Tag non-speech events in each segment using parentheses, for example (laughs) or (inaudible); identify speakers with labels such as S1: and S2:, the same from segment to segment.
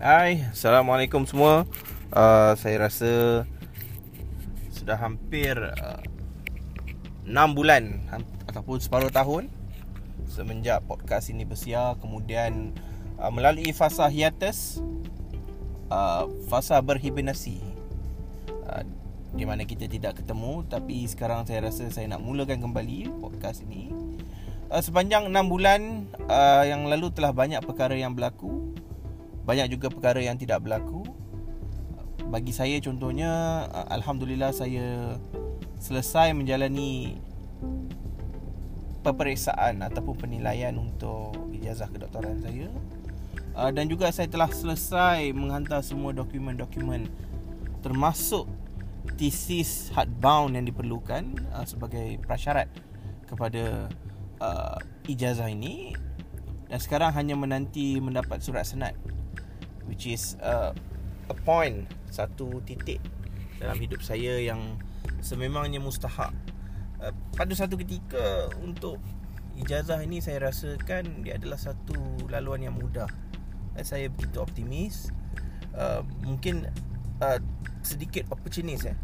S1: Hai, Assalamualaikum semua. Uh, Saya rasa Sudah hampir uh, 6 bulan Ataupun separuh tahun Semenjak podcast ini bersiar. Kemudian uh, Melalui fasa hiatus uh, Fasa berhibernasi. Uh, Di mana kita tidak ketemu Tapi sekarang saya rasa Saya nak mulakan kembali Podcast ini. Uh, Sepanjang 6 bulan uh, Yang lalu telah banyak perkara yang berlaku banyak juga perkara yang tidak berlaku. Bagi saya contohnya alhamdulillah saya selesai menjalani peperiksaan ataupun penilaian untuk ijazah kedoktoran saya. Dan juga saya telah selesai menghantar semua dokumen-dokumen termasuk tesis hardbound yang diperlukan sebagai prasyarat kepada ijazah ini. Dan sekarang hanya menanti mendapat surat senat which is uh, a point satu titik dalam hidup saya yang sememangnya mustahak. Uh, pada satu ketika untuk ijazah ini saya rasakan dia adalah satu laluan yang mudah. Dan saya begitu optimis. Uh, mungkin uh, sedikit opportunist ya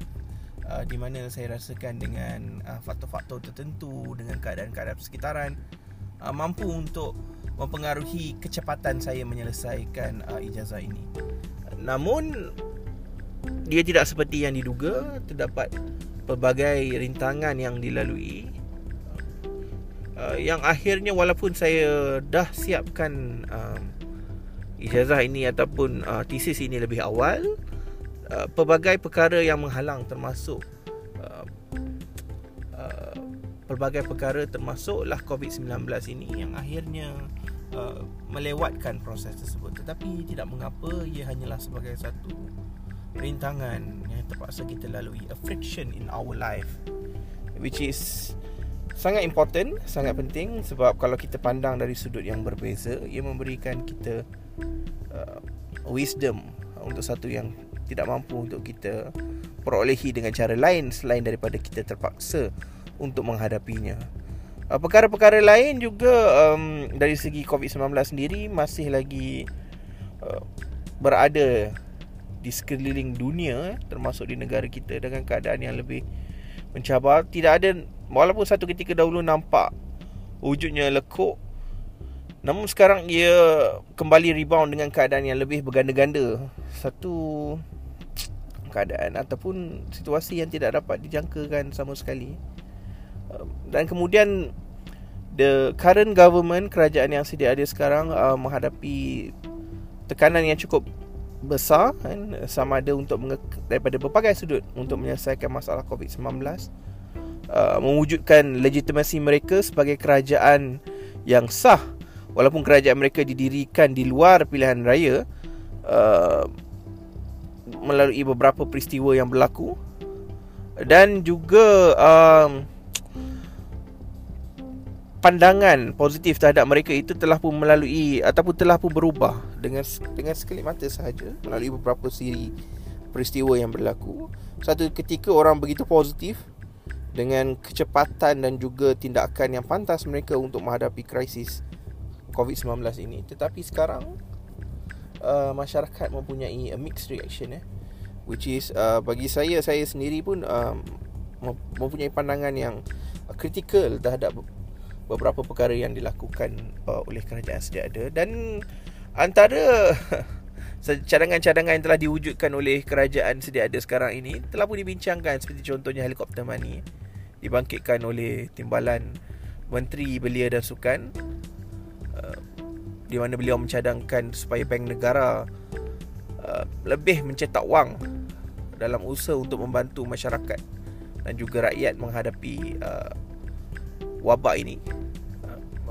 S1: Uh, di mana saya rasakan dengan uh, faktor-faktor tertentu dengan keadaan-keadaan sekitaran uh, mampu untuk mempengaruhi kecepatan saya menyelesaikan uh, ijazah ini. Namun dia tidak seperti yang diduga, terdapat pelbagai rintangan yang dilalui. Uh, yang akhirnya walaupun saya dah siapkan uh, ijazah ini ataupun uh, tesis ini lebih awal, uh, pelbagai perkara yang menghalang termasuk uh, uh, pelbagai perkara termasuklah COVID-19 ini yang akhirnya uh, melewatkan proses tersebut. Tetapi tidak mengapa ia hanyalah sebagai satu rintangan yang terpaksa kita lalui a friction in our life which is sangat important sangat penting sebab kalau kita pandang dari sudut yang berbeza ia memberikan kita uh, wisdom untuk satu yang tidak mampu untuk kita perolehi dengan cara lain selain daripada kita terpaksa untuk menghadapinya. Uh, perkara-perkara lain juga um, dari segi COVID-19 sendiri masih lagi uh, berada di sekeliling dunia termasuk di negara kita dengan keadaan yang lebih mencabar. Tidak ada walaupun satu ketika dahulu nampak wujudnya lekuk namun sekarang ia kembali rebound dengan keadaan yang lebih berganda-ganda. Satu keadaan ataupun situasi yang tidak dapat dijangkakan sama sekali. Um, dan kemudian the current government kerajaan yang sedia ada sekarang uh, menghadapi tekanan yang cukup besar kan? Sama ada untuk daripada berbagai sudut untuk menyelesaikan masalah COVID-19 uh, mewujudkan legitimasi mereka sebagai kerajaan yang sah. Walaupun kerajaan mereka didirikan di luar pilihan raya uh, melalui beberapa peristiwa yang berlaku. Dan juga um, pandangan positif terhadap mereka itu telah pun melalui ataupun telah pun berubah dengan dengan sekelip mata sahaja melalui beberapa siri peristiwa yang berlaku. Satu ketika orang begitu positif dengan kecepatan dan juga tindakan yang pantas mereka untuk menghadapi krisis COVID-19 ini. Tetapi sekarang uh, masyarakat mempunyai a mixed reaction eh which is uh, bagi saya saya sendiri pun um, mempunyai pandangan yang kritikal terhadap beberapa perkara yang dilakukan uh, oleh kerajaan sedia ada. Dan antara (laughs) cadangan-cadangan yang telah diwujudkan oleh kerajaan sedia ada sekarang ini telah pun dibincangkan. Seperti contohnya helikopter money dibangkitkan oleh timbalan menteri belia dan sukan uh, di mana beliau mencadangkan supaya bank negara uh, lebih mencetak wang dalam usaha untuk membantu masyarakat dan juga rakyat menghadapi uh, wabak ini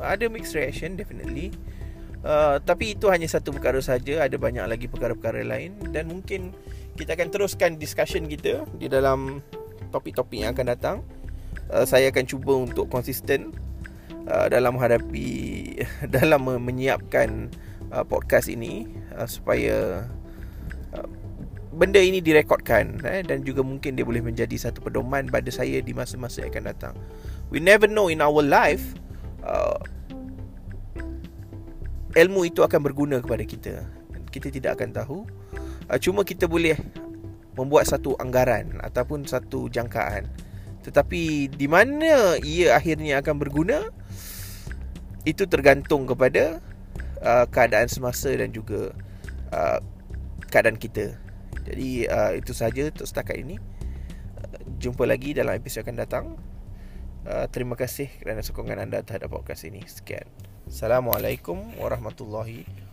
S1: ada mixed reaction definitely. Uh, tapi itu hanya satu perkara saja. Ada banyak lagi perkara-perkara lain. Dan mungkin kita akan teruskan discussion kita di dalam topik-topik yang akan datang. Uh, saya akan cuba untuk konsisten uh, dalam menghadapi (laughs) dalam menyiapkan uh, podcast ini uh, supaya uh, benda ini direkodkan eh, dan juga mungkin dia boleh menjadi satu pedoman pada saya di masa-masa yang akan datang. We never know in our life uh, ilmu itu akan berguna kepada kita. Kita tidak akan tahu. Uh, cuma kita boleh membuat satu anggaran ataupun satu jangkaan. Tetapi di mana ia akhirnya akan berguna itu tergantung kepada uh, keadaan semasa dan juga uh, keadaan kita. Jadi uh, itu saja untuk setakat ini. Uh, jumpa lagi dalam episod akan datang uh, terima kasih kerana sokongan anda terhadap podcast ini. Sekian. Assalamualaikum warahmatullahi